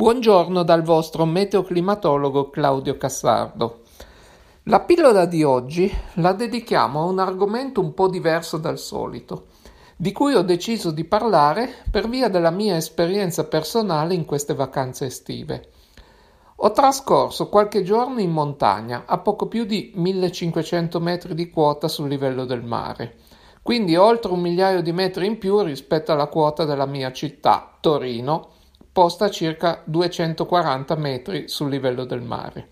Buongiorno dal vostro meteoclimatologo Claudio Cassardo. La pillola di oggi la dedichiamo a un argomento un po' diverso dal solito, di cui ho deciso di parlare per via della mia esperienza personale in queste vacanze estive. Ho trascorso qualche giorno in montagna, a poco più di 1500 metri di quota sul livello del mare, quindi oltre un migliaio di metri in più rispetto alla quota della mia città, Torino, posta a circa 240 metri sul livello del mare.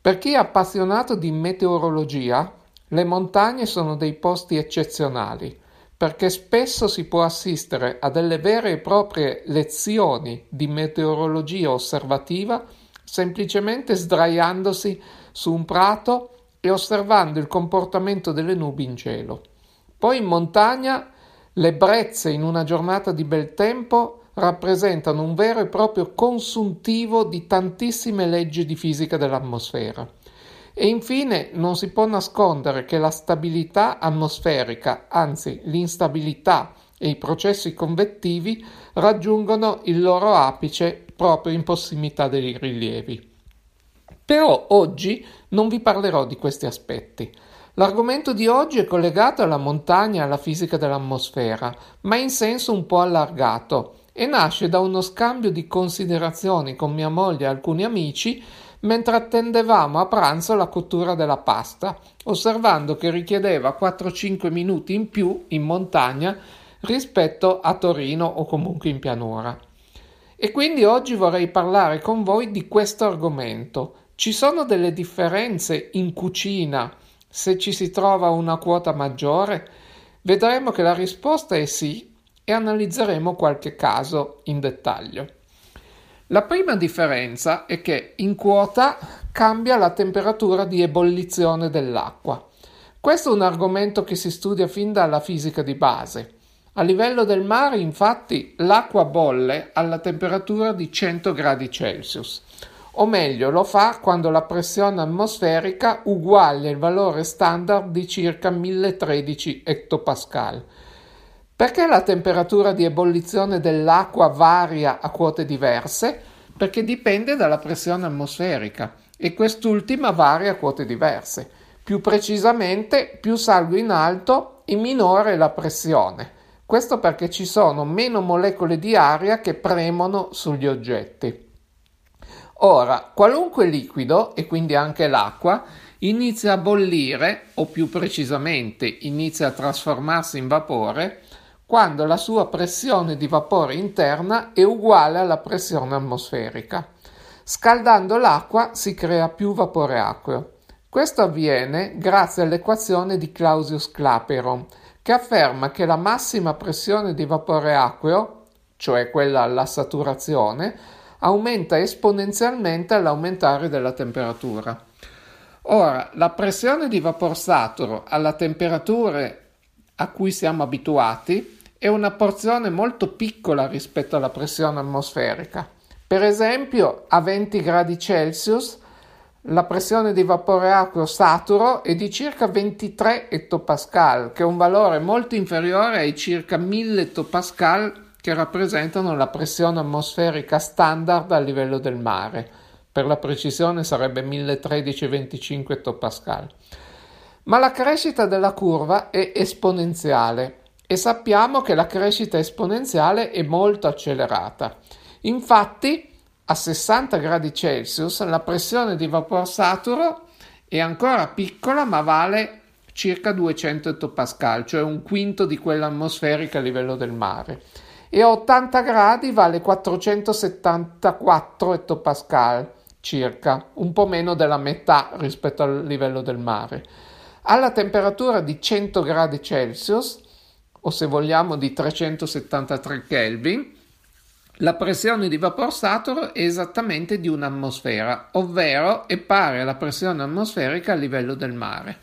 Per chi è appassionato di meteorologia, le montagne sono dei posti eccezionali, perché spesso si può assistere a delle vere e proprie lezioni di meteorologia osservativa semplicemente sdraiandosi su un prato e osservando il comportamento delle nubi in cielo. Poi in montagna le brezze in una giornata di bel tempo rappresentano un vero e proprio consuntivo di tantissime leggi di fisica dell'atmosfera. E infine non si può nascondere che la stabilità atmosferica, anzi l'instabilità e i processi convettivi raggiungono il loro apice proprio in prossimità dei rilievi. Però oggi non vi parlerò di questi aspetti. L'argomento di oggi è collegato alla montagna e alla fisica dell'atmosfera, ma in senso un po' allargato e nasce da uno scambio di considerazioni con mia moglie e alcuni amici mentre attendevamo a pranzo la cottura della pasta, osservando che richiedeva 4-5 minuti in più in montagna rispetto a Torino o comunque in pianura. E quindi oggi vorrei parlare con voi di questo argomento. Ci sono delle differenze in cucina se ci si trova una quota maggiore? Vedremo che la risposta è sì, e analizzeremo qualche caso in dettaglio. La prima differenza è che in quota cambia la temperatura di ebollizione dell'acqua. Questo è un argomento che si studia fin dalla fisica di base. A livello del mare, infatti, l'acqua bolle alla temperatura di 100 gradi Celsius, o meglio lo fa quando la pressione atmosferica uguaglia il valore standard di circa 1013 ettopascal perché la temperatura di ebollizione dell'acqua varia a quote diverse? Perché dipende dalla pressione atmosferica e quest'ultima varia a quote diverse. Più precisamente, più salgo in alto e minore la pressione. Questo perché ci sono meno molecole di aria che premono sugli oggetti. Ora, qualunque liquido, e quindi anche l'acqua, inizia a bollire, o più precisamente inizia a trasformarsi in vapore, quando la sua pressione di vapore interna è uguale alla pressione atmosferica. Scaldando l'acqua si crea più vapore acqueo. Questo avviene grazie all'equazione di Clausius-Clapeyron, che afferma che la massima pressione di vapore acqueo, cioè quella alla saturazione, aumenta esponenzialmente all'aumentare della temperatura. Ora, la pressione di vapor saturo alla temperature a cui siamo abituati è una porzione molto piccola rispetto alla pressione atmosferica. Per esempio, a 20 gradi Celsius la pressione di vapore acqueo saturo è di circa 23 ettopascal, che è un valore molto inferiore ai circa 1000 ettopascal che rappresentano la pressione atmosferica standard a livello del mare. Per la precisione sarebbe 1013-25 ettopascal. Ma la crescita della curva è esponenziale e sappiamo che la crescita esponenziale è molto accelerata. Infatti, a 60 gradi Celsius la pressione di vapor saturo è ancora piccola ma vale circa 200 ettopascal, cioè un quinto di quella atmosferica a livello del mare. E a 80 gradi vale 474 ettopascal circa, un po' meno della metà rispetto al livello del mare. Alla temperatura di 100 gradi Celsius o se vogliamo di 373 Kelvin, la pressione di vapor saturo è esattamente di un'atmosfera, ovvero è pari alla pressione atmosferica a livello del mare.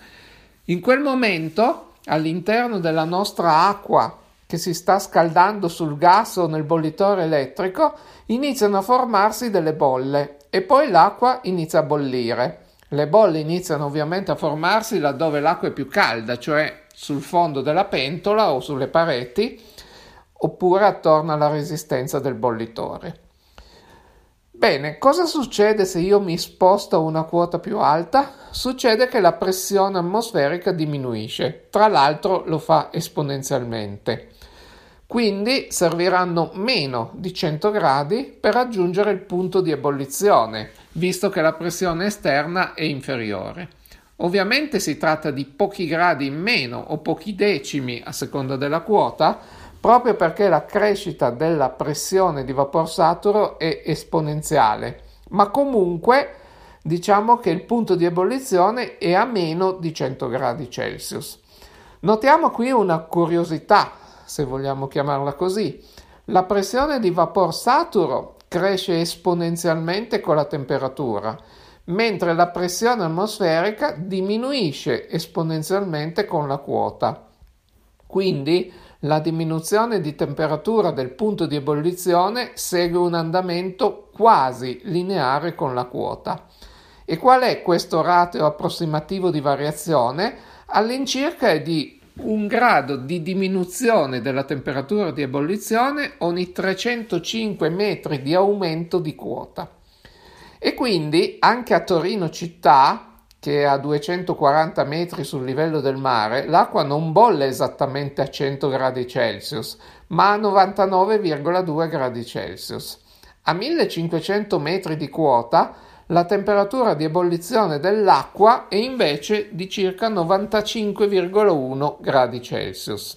In quel momento, all'interno della nostra acqua che si sta scaldando sul gas o nel bollitore elettrico, iniziano a formarsi delle bolle e poi l'acqua inizia a bollire. Le bolle iniziano ovviamente a formarsi laddove l'acqua è più calda, cioè sul fondo della pentola o sulle pareti oppure attorno alla resistenza del bollitore. Bene, cosa succede se io mi sposto a una quota più alta? Succede che la pressione atmosferica diminuisce, tra l'altro lo fa esponenzialmente. Quindi serviranno meno di 100 gradi per raggiungere il punto di ebollizione, visto che la pressione esterna è inferiore. Ovviamente si tratta di pochi gradi in meno o pochi decimi a seconda della quota, proprio perché la crescita della pressione di vapor saturo è esponenziale, ma comunque diciamo che il punto di ebollizione è a meno di 100 gradi Celsius. Notiamo qui una curiosità, se vogliamo chiamarla così. La pressione di vapor saturo cresce esponenzialmente con la temperatura, mentre la pressione atmosferica diminuisce esponenzialmente con la quota. Quindi la diminuzione di temperatura del punto di ebollizione segue un andamento quasi lineare con la quota. E qual è questo ratio approssimativo di variazione? All'incirca è di un grado di diminuzione della temperatura di ebollizione ogni 305 metri di aumento di quota. E quindi anche a Torino città che è a 240 metri sul livello del mare, l'acqua non bolle esattamente a 100 gradi Celsius, ma a 99,2 gradi Celsius. A 1500 metri di quota, la temperatura di ebollizione dell'acqua è invece di circa 95,1 gradi Celsius.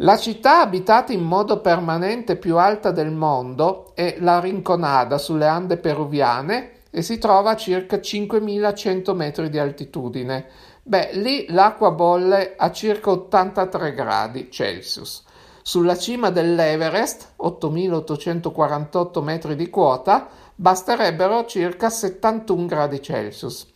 La città abitata in modo permanente più alta del mondo è la Rinconada sulle Ande peruviane e si trova a circa 5100 metri di altitudine. Beh, lì l'acqua bolle a circa 83 gradi Celsius. Sulla cima dell'Everest, 8848 metri di quota, basterebbero circa 71 gradi Celsius.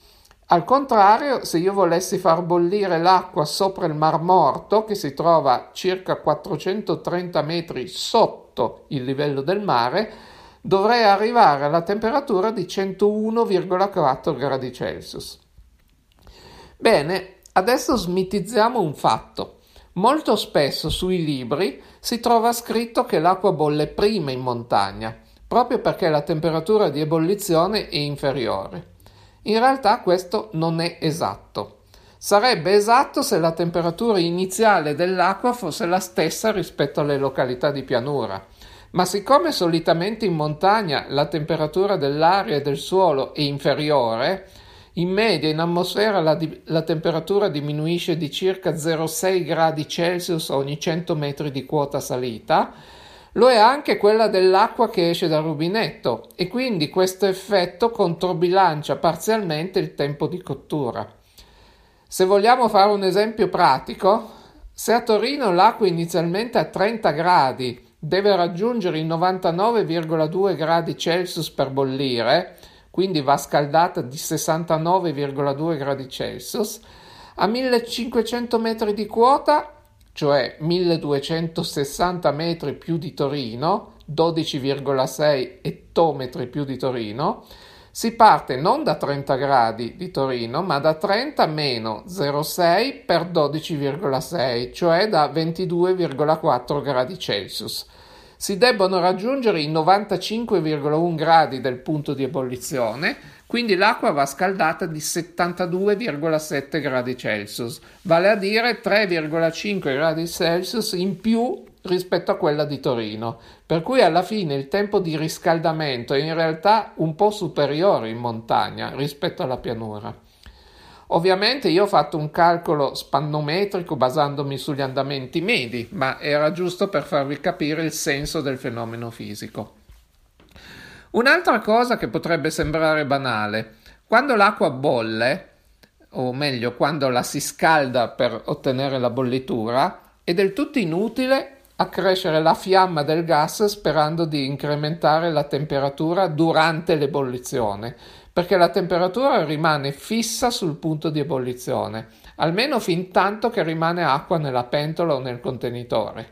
Al contrario, se io volessi far bollire l'acqua sopra il Mar Morto, che si trova circa 430 metri sotto il livello del mare, dovrei arrivare alla temperatura di 101,4 gradi Celsius. Bene, adesso smitizziamo un fatto. Molto spesso sui libri si trova scritto che l'acqua bolle prima in montagna, proprio perché la temperatura di ebollizione è inferiore. In realtà questo non è esatto. Sarebbe esatto se la temperatura iniziale dell'acqua fosse la stessa rispetto alle località di pianura ma siccome solitamente in montagna la temperatura dell'aria e del suolo è inferiore, in media in atmosfera la, di- la temperatura diminuisce di circa 0,6 gradi Celsius ogni 100 metri di quota salita, lo è anche quella dell'acqua che esce dal rubinetto e quindi questo effetto controbilancia parzialmente il tempo di cottura. Se vogliamo fare un esempio pratico, se a Torino l'acqua inizialmente a 30 gradi deve raggiungere i 99,2 gradi Celsius per bollire, quindi va scaldata di 69,2 gradi Celsius, a 1500 metri di quota, cioè 1260 metri più di Torino, 12,6 ettometri più di Torino, si parte non da 30 gradi di Torino, ma da 30 meno 0,6 per 12,6, cioè da 22,4 gradi Celsius. Si debbono raggiungere i 95,1 gradi del punto di ebollizione, quindi l'acqua va scaldata di 72,7 gradi Celsius, vale a dire 3,5 gradi Celsius in più rispetto a quella di Torino, per cui alla fine il tempo di riscaldamento è in realtà un po' superiore in montagna rispetto alla pianura. Ovviamente io ho fatto un calcolo spannometrico basandomi sugli andamenti medi, ma era giusto per farvi capire il senso del fenomeno fisico. Un'altra cosa che potrebbe sembrare banale, quando l'acqua bolle, o meglio quando la si scalda per ottenere la bollitura, è del tutto inutile accrescere la fiamma del gas sperando di incrementare la temperatura durante l'ebollizione, perché la temperatura rimane fissa sul punto di ebollizione, almeno fin tanto che rimane acqua nella pentola o nel contenitore.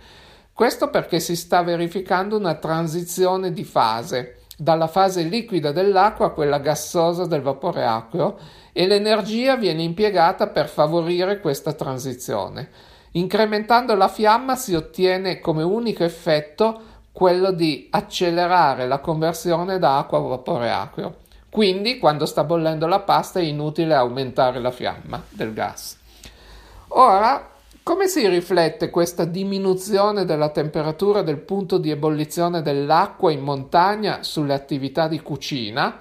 Questo perché si sta verificando una transizione di fase, dalla fase liquida dell'acqua a quella gassosa del vapore acqueo, e l'energia viene impiegata per favorire questa transizione. Incrementando la fiamma si ottiene come unico effetto quello di accelerare la conversione da acqua a vapore acqueo. Quindi, quando sta bollendo la pasta, è inutile aumentare la fiamma del gas. Ora, come si riflette questa diminuzione della temperatura del punto di ebollizione dell'acqua in montagna sulle attività di cucina?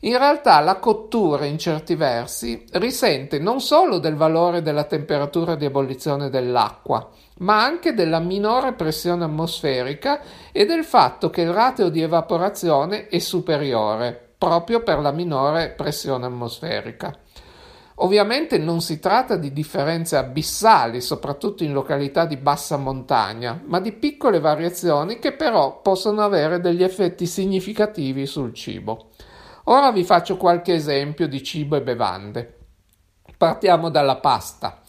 In realtà la cottura in certi versi risente non solo del valore della temperatura di ebollizione dell'acqua, ma anche della minore pressione atmosferica e del fatto che il ratio di evaporazione è superiore, proprio per la minore pressione atmosferica. Ovviamente non si tratta di differenze abissali, soprattutto in località di bassa montagna, ma di piccole variazioni che però possono avere degli effetti significativi sul cibo. Ora vi faccio qualche esempio di cibo e bevande. Partiamo dalla pasta.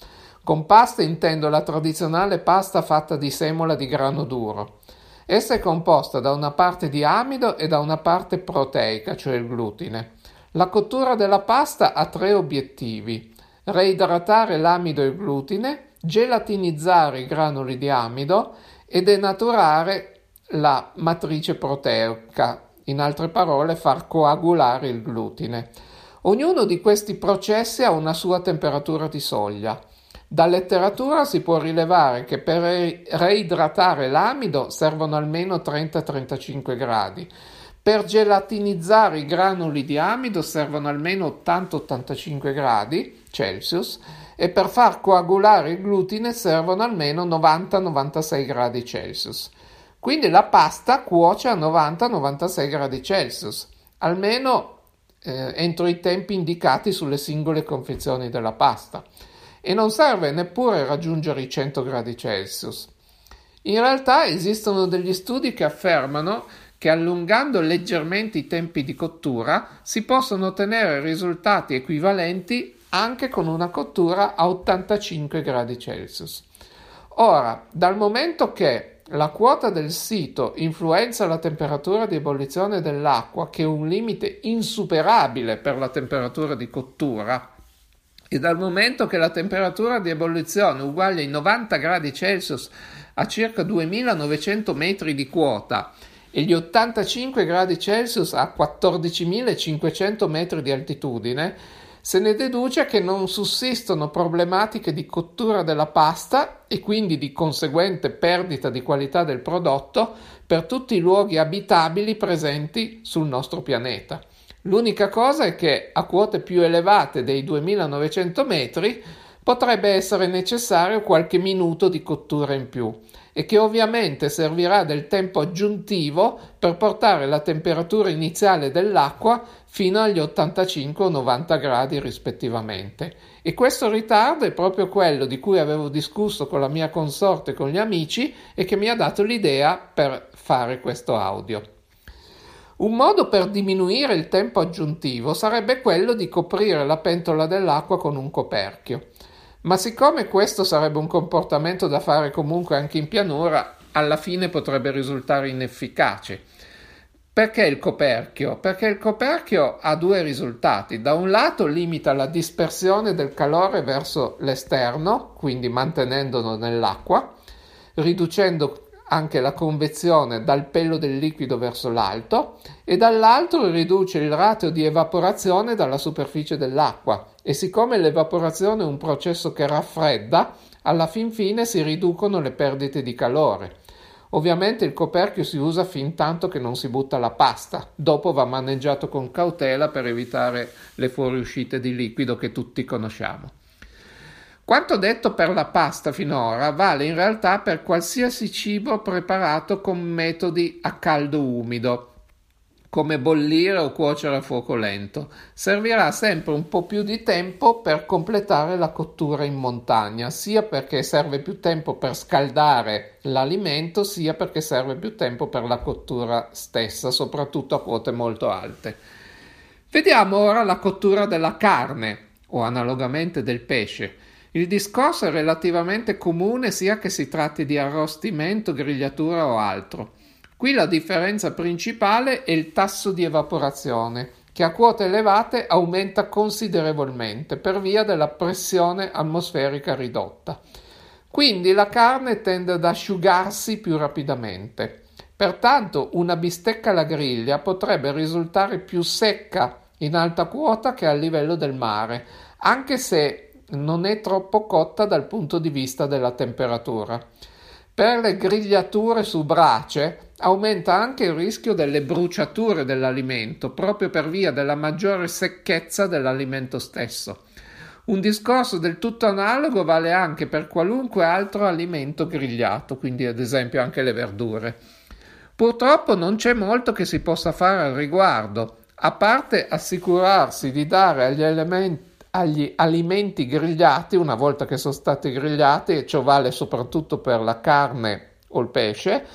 Con pasta intendo la tradizionale pasta fatta di semola di grano duro. Essa è composta da una parte di amido e da una parte proteica, cioè il glutine. La cottura della pasta ha tre obiettivi: reidratare l'amido e il glutine, gelatinizzare i granuli di amido e denaturare la matrice proteica, in altre parole far coagulare il glutine. Ognuno di questi processi ha una sua temperatura di soglia. Da letteratura si può rilevare che per reidratare l'amido servono almeno 30-35 gradi. Per gelatinizzare i granuli di amido servono almeno 80-85 gradi Celsius e per far coagulare il glutine servono almeno 90-96 gradi Celsius. Quindi la pasta cuoce a 90-96 gradi Celsius, almeno eh, entro i tempi indicati sulle singole confezioni della pasta. E non serve neppure raggiungere i 100 gradi Celsius. In realtà esistono degli studi che affermano che allungando leggermente i tempi di cottura si possono ottenere risultati equivalenti anche con una cottura a 85 gradi Celsius. Ora, dal momento che la quota del sito influenza la temperatura di ebollizione dell'acqua, che è un limite insuperabile per la temperatura di cottura, e dal momento che la temperatura di ebollizione uguale ai 90 gradi Celsius a circa 2900 metri di quota e gli 85 gradi Celsius a 14.500 metri di altitudine, se ne deduce che non sussistono problematiche di cottura della pasta e quindi di conseguente perdita di qualità del prodotto per tutti i luoghi abitabili presenti sul nostro pianeta. L'unica cosa è che a quote più elevate dei 2900 metri potrebbe essere necessario qualche minuto di cottura in più e che ovviamente servirà del tempo aggiuntivo per portare la temperatura iniziale dell'acqua fino agli 85 o 90 gradi rispettivamente. E questo ritardo è proprio quello di cui avevo discusso con la mia consorte e con gli amici e che mi ha dato l'idea per fare questo audio. Un modo per diminuire il tempo aggiuntivo sarebbe quello di coprire la pentola dell'acqua con un coperchio. Ma siccome questo sarebbe un comportamento da fare comunque anche in pianura, alla fine potrebbe risultare inefficace. Perché il coperchio? Perché il coperchio ha due risultati. Da un lato limita la dispersione del calore verso l'esterno, quindi mantenendolo nell'acqua, riducendo anche la convezione dal pelo del liquido verso l'alto e dall'altro riduce il ratio di evaporazione dalla superficie dell'acqua e siccome l'evaporazione è un processo che raffredda, alla fin fine si riducono le perdite di calore. Ovviamente il coperchio si usa fin tanto che non si butta la pasta, dopo va maneggiato con cautela per evitare le fuoriuscite di liquido che tutti conosciamo. Quanto detto per la pasta finora vale in realtà per qualsiasi cibo preparato con metodi a caldo umido, come bollire o cuocere a fuoco lento. Servirà sempre un po' più di tempo per completare la cottura in montagna, sia perché serve più tempo per scaldare l'alimento, sia perché serve più tempo per la cottura stessa, soprattutto a quote molto alte. Vediamo ora la cottura della carne, o analogamente del pesce. Il discorso è relativamente comune sia che si tratti di arrostimento, grigliatura o altro. Qui la differenza principale è il tasso di evaporazione, che a quote elevate aumenta considerevolmente per via della pressione atmosferica ridotta. Quindi la carne tende ad asciugarsi più rapidamente. Pertanto una bistecca alla griglia potrebbe risultare più secca in alta quota che a livello del mare, anche se non è troppo cotta dal punto di vista della temperatura. Per le grigliature su brace aumenta anche il rischio delle bruciature dell'alimento, proprio per via della maggiore secchezza dell'alimento stesso. Un discorso del tutto analogo vale anche per qualunque altro alimento grigliato, quindi ad esempio anche le verdure. Purtroppo non c'è molto che si possa fare al riguardo, a parte assicurarsi di dare agli, elementi, agli alimenti grigliati, una volta che sono stati grigliati, e ciò vale soprattutto per la carne o il pesce,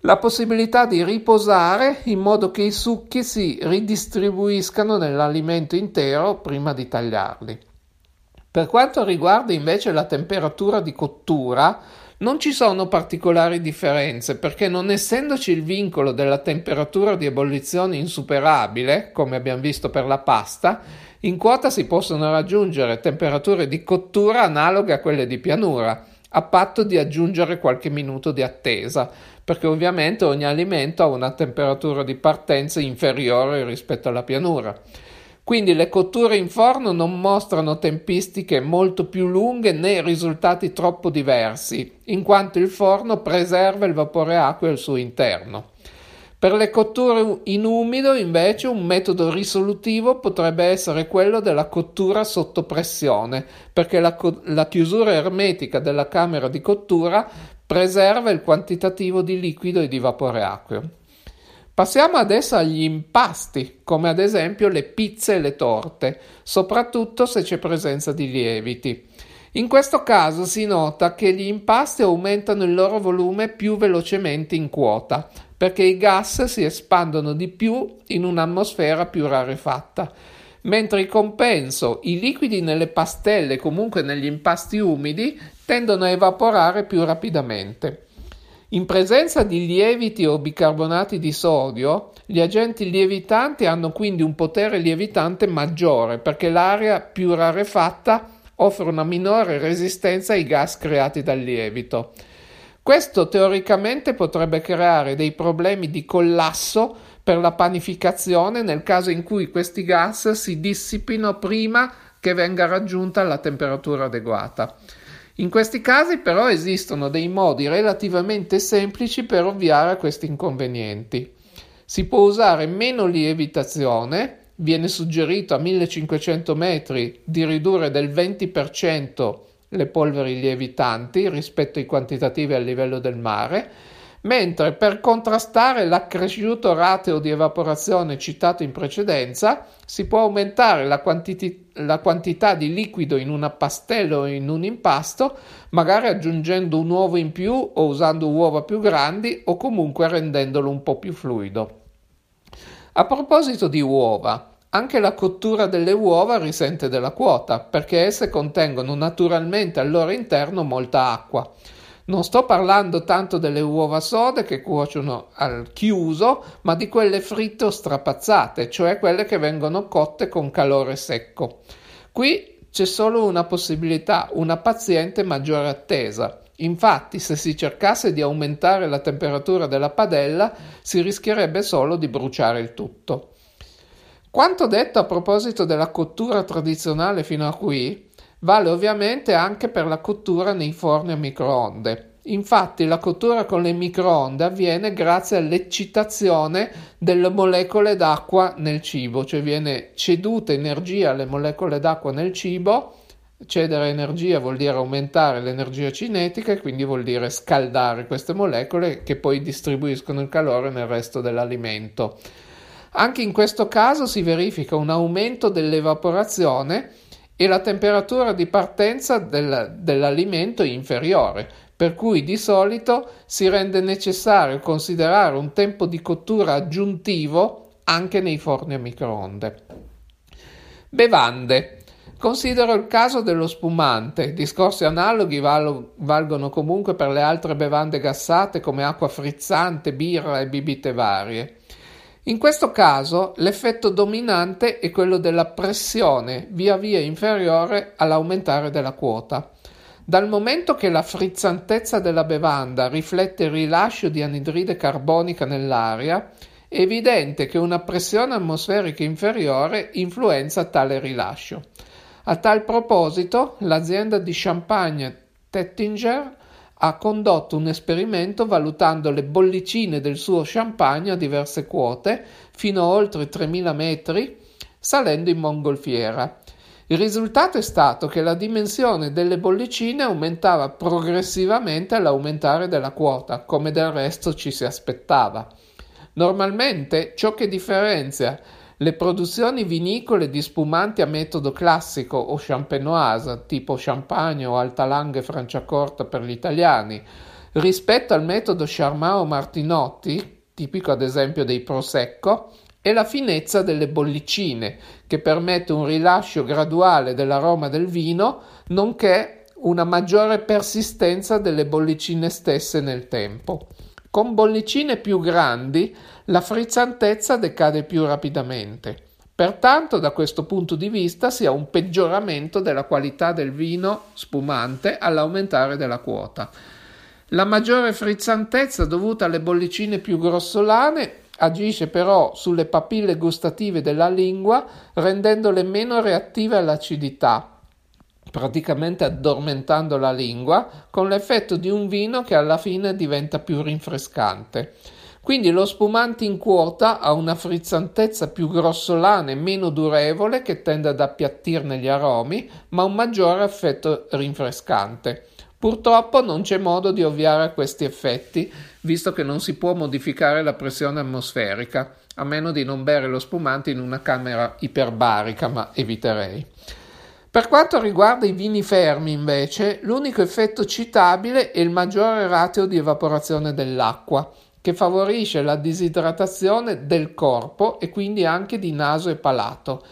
la possibilità di riposare in modo che i succhi si ridistribuiscano nell'alimento intero prima di tagliarli. Per quanto riguarda invece la temperatura di cottura, non ci sono particolari differenze perché non essendoci il vincolo della temperatura di ebollizione insuperabile, come abbiamo visto per la pasta, in quota si possono raggiungere temperature di cottura analoghe a quelle di pianura, a patto di aggiungere qualche minuto di attesa, perché ovviamente ogni alimento ha una temperatura di partenza inferiore rispetto alla pianura. Quindi le cotture in forno non mostrano tempistiche molto più lunghe né risultati troppo diversi, in quanto il forno preserva il vapore acqueo al suo interno. Per le cotture in umido, invece, un metodo risolutivo potrebbe essere quello della cottura sotto pressione, perché la, co- la chiusura ermetica della camera di cottura preserva il quantitativo di liquido e di vapore acqueo. Passiamo adesso agli impasti, come ad esempio le pizze e le torte, soprattutto se c'è presenza di lieviti. In questo caso si nota che gli impasti aumentano il loro volume più velocemente in quota, perché i gas si espandono di più in un'atmosfera più rarefatta, mentre in compenso i liquidi nelle pastelle, comunque negli impasti umidi, tendono a evaporare più rapidamente. In presenza di lieviti o bicarbonati di sodio, gli agenti lievitanti hanno quindi un potere lievitante maggiore perché l'aria più rarefatta offre una minore resistenza ai gas creati dal lievito. Questo teoricamente potrebbe creare dei problemi di collasso per la panificazione nel caso in cui questi gas si dissipino prima che venga raggiunta la temperatura adeguata. In questi casi però esistono dei modi relativamente semplici per ovviare a questi inconvenienti. Si può usare meno lievitazione, viene suggerito a 1500 metri di ridurre del 20% le polveri lievitanti rispetto ai quantitativi a livello del mare, mentre per contrastare l'accresciuto rateo di evaporazione citato in precedenza si può aumentare la, quantiti- la, quantità di liquido in una pastella o in un impasto, magari aggiungendo un uovo in più o usando uova più grandi o comunque rendendolo un po' più fluido. A proposito di uova, anche la cottura delle uova risente della quota, perché esse contengono naturalmente al loro interno molta acqua. Non sto parlando tanto delle uova sode che cuociono al chiuso, ma di quelle fritte o strapazzate, cioè quelle che vengono cotte con calore secco. Qui c'è solo una possibilità, una paziente maggiore attesa. Infatti, se si cercasse di aumentare la temperatura della padella, si rischierebbe solo di bruciare il tutto. Quanto detto a proposito della cottura tradizionale fino a qui, vale ovviamente anche per la cottura nei forni a microonde. Infatti la cottura con le microonde avviene grazie all'eccitazione delle molecole d'acqua nel cibo, cioè viene ceduta energia alle molecole d'acqua nel cibo. Cedere energia vuol dire aumentare l'energia cinetica e quindi vuol dire scaldare queste molecole che poi distribuiscono il calore nel resto dell'alimento. Anche in questo caso si verifica un aumento dell'evaporazione e la temperatura di partenza del, dell'alimento è inferiore, per cui di solito si rende necessario considerare un tempo di cottura aggiuntivo anche nei forni a microonde. Bevande. Considero il caso dello spumante, discorsi analoghi val- valgono comunque per le altre bevande gassate come acqua frizzante, birra e bibite varie. In questo caso l'effetto dominante è quello della pressione via via inferiore all'aumentare della quota. Dal momento che la frizzantezza della bevanda riflette il rilascio di anidride carbonica nell'aria, è evidente che una pressione atmosferica inferiore influenza tale rilascio. A tal proposito, l'azienda di champagne Tettinger ha condotto un esperimento valutando le bollicine del suo champagne a diverse quote, fino a oltre 3000 metri, salendo in mongolfiera. Il risultato è stato che la dimensione delle bollicine aumentava progressivamente all'aumentare della quota, come del resto ci si aspettava. Normalmente ciò che differenzia le produzioni vinicole di spumanti a metodo classico o champenoise, tipo champagne o altalanghe franciacorta per gli italiani, rispetto al metodo Charmat o Martinotti, tipico ad esempio dei Prosecco, e la finezza delle bollicine, che permette un rilascio graduale dell'aroma del vino, nonché una maggiore persistenza delle bollicine stesse nel tempo. Con bollicine più grandi la frizzantezza decade più rapidamente. Pertanto, da questo punto di vista, si ha un peggioramento della qualità del vino spumante all'aumentare della quota. La maggiore frizzantezza dovuta alle bollicine più grossolane Agisce però sulle papille gustative della lingua rendendole meno reattive all'acidità, praticamente addormentando la lingua, con l'effetto di un vino che alla fine diventa più rinfrescante. Quindi lo spumante in quota ha una frizzantezza più grossolana e meno durevole che tende ad appiattirne gli aromi, ma un maggiore effetto rinfrescante. Purtroppo non c'è modo di ovviare a questi effetti, visto che non si può modificare la pressione atmosferica, a meno di non bere lo spumante in una camera iperbarica, ma eviterei. Per quanto riguarda i vini fermi, invece, l'unico effetto citabile è il maggiore ratio di evaporazione dell'acqua, che favorisce la disidratazione del corpo e quindi anche di naso e palato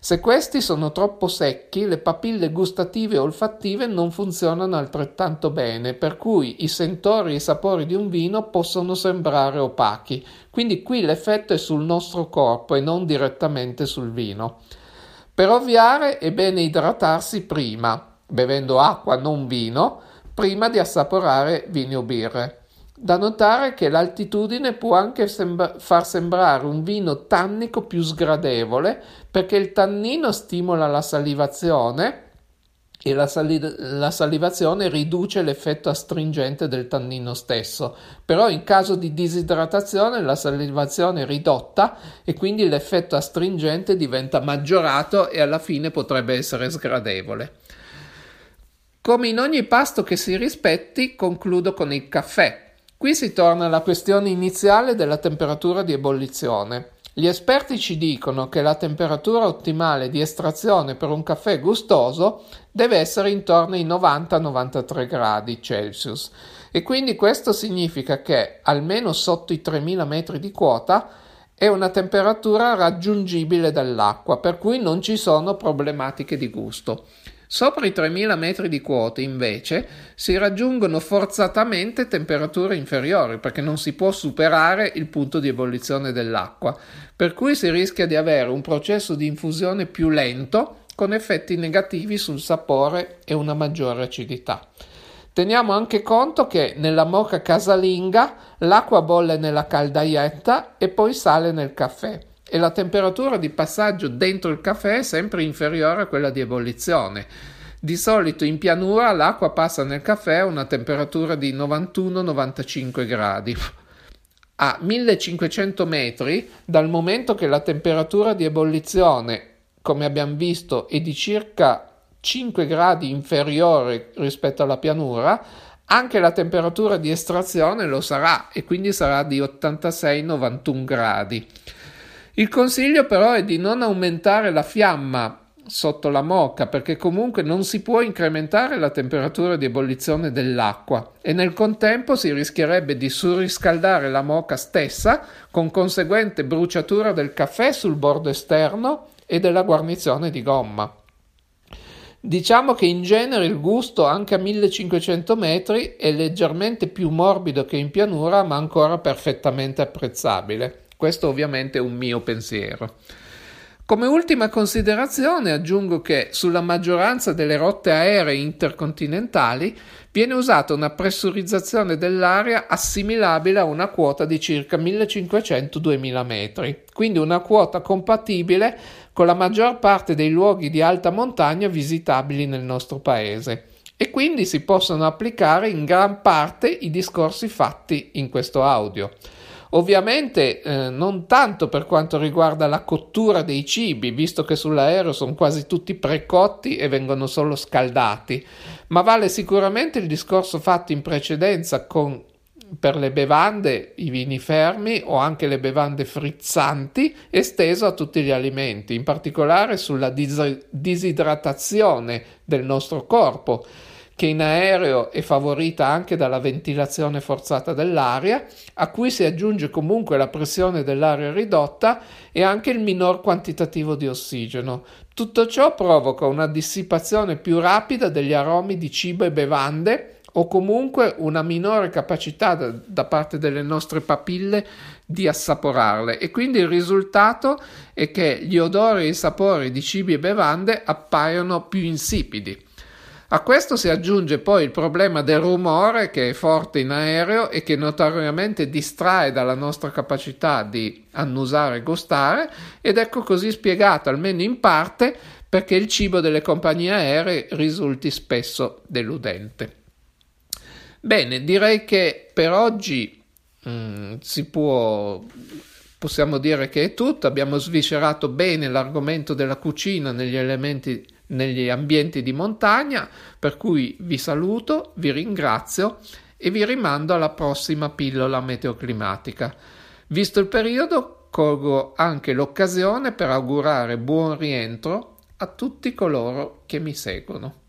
se questi sono troppo secchi, le papille gustative e olfattive non funzionano altrettanto bene, per cui i sentori e i sapori di un vino possono sembrare opachi. Quindi qui l'effetto è sul nostro corpo e non direttamente sul vino. Per ovviare è bene idratarsi prima, bevendo acqua non vino, prima di assaporare vini o birre. Da notare che l'altitudine può anche sembra- far sembrare un vino tannico più sgradevole perché il tannino stimola la salivazione e la, sali- la, salivazione riduce l'effetto astringente del tannino stesso, però in caso di disidratazione la salivazione è ridotta e quindi l'effetto astringente diventa maggiorato e alla fine potrebbe essere sgradevole. Come in ogni pasto che si rispetti, concludo con il caffè. Qui si torna alla questione iniziale della temperatura di ebollizione. Gli esperti ci dicono che la temperatura ottimale di estrazione per un caffè gustoso deve essere intorno ai 90-93 gradi Celsius e quindi questo significa che almeno sotto i 3000 metri di quota è una temperatura raggiungibile dall'acqua, per cui non ci sono problematiche di gusto. Sopra i 3000 metri di quota, invece, si raggiungono forzatamente temperature inferiori perché non si può superare il punto di ebollizione dell'acqua, per cui si rischia di avere un processo di infusione più lento con effetti negativi sul sapore e una maggiore acidità. Teniamo anche conto che nella moca casalinga l'acqua bolle nella caldaietta e poi sale nel caffè e la temperatura di passaggio dentro il caffè è sempre inferiore a quella di ebollizione. Di solito in pianura l'acqua passa nel caffè a una temperatura di 91-95 gradi. A 1500 metri, dal momento che la temperatura di ebollizione, come abbiamo visto, è di circa 5 gradi inferiore rispetto alla pianura, anche la temperatura di estrazione lo sarà e quindi sarà di 86-91 gradi. Il consiglio però è di non aumentare la fiamma sotto la moca perché comunque non si può incrementare la temperatura di ebollizione dell'acqua e nel contempo si rischierebbe di surriscaldare la moca stessa con conseguente bruciatura del caffè sul bordo esterno e della guarnizione di gomma. Diciamo che in genere il gusto anche a 1500 metri è leggermente più morbido che in pianura ma ancora perfettamente apprezzabile. Questo ovviamente è un mio pensiero. Come ultima considerazione aggiungo che sulla maggioranza delle rotte aeree intercontinentali viene usata una pressurizzazione dell'aria assimilabile a una quota di circa 1500-2000 metri, quindi una quota compatibile con la maggior parte dei luoghi di alta montagna visitabili nel nostro paese e quindi si possono applicare in gran parte i discorsi fatti in questo audio. Ovviamente eh, non tanto per quanto riguarda la cottura dei cibi, visto che sull'aereo sono quasi tutti precotti e vengono solo scaldati, ma vale sicuramente il discorso fatto in precedenza con per le bevande, i vini fermi o anche le bevande frizzanti, esteso a tutti gli alimenti, in particolare sulla dis- disidratazione del nostro corpo che in aereo è favorita anche dalla ventilazione forzata dell'aria, a cui si aggiunge comunque la pressione dell'aria ridotta e anche il minor quantitativo di ossigeno. Tutto ciò provoca una dissipazione più rapida degli aromi di cibo e bevande o comunque una minore capacità da, da parte delle nostre papille di assaporarle e quindi il risultato è che gli odori e i sapori di cibi e bevande appaiono più insipidi. A questo si aggiunge poi il problema del rumore che è forte in aereo e che notoriamente distrae dalla nostra capacità di annusare e gustare ed ecco così spiegato almeno in parte perché il cibo delle compagnie aeree risulti spesso deludente. Bene, direi che per oggi mh, mm, si può possiamo dire che è tutto, abbiamo sviscerato bene l'argomento della cucina negli elementi negli ambienti di montagna, per cui vi saluto, vi ringrazio e vi rimando alla prossima pillola meteoclimatica. Visto il periodo, colgo anche l'occasione per augurare buon rientro a tutti coloro che mi seguono.